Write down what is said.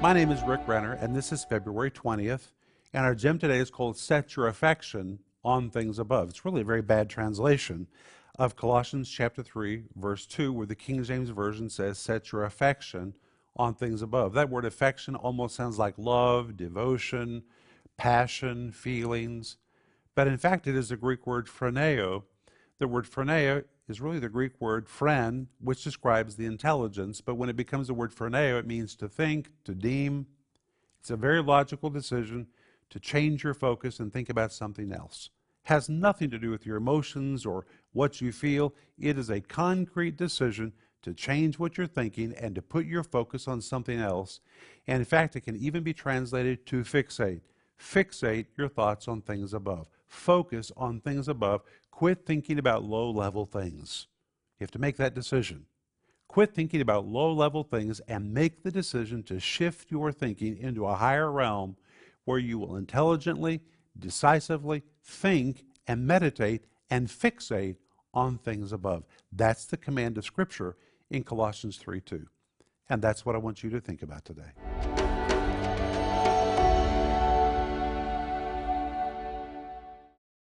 My name is Rick Renner, and this is February 20th. And our gem today is called Set Your Affection on Things Above. It's really a very bad translation of Colossians chapter 3, verse 2, where the King James Version says, Set your affection on things above. That word affection almost sounds like love, devotion, passion, feelings. But in fact, it is the Greek word phroneo. The word phroneo is really the Greek word phren, which describes the intelligence. But when it becomes the word phroneo, it means to think, to deem. It's a very logical decision to change your focus and think about something else. Has nothing to do with your emotions or what you feel. It is a concrete decision to change what you're thinking and to put your focus on something else. And in fact, it can even be translated to fixate. Fixate your thoughts on things above. Focus on things above. Quit thinking about low level things. You have to make that decision. Quit thinking about low level things and make the decision to shift your thinking into a higher realm where you will intelligently, decisively think and meditate and fixate on things above. That's the command of Scripture in Colossians 3 2. And that's what I want you to think about today.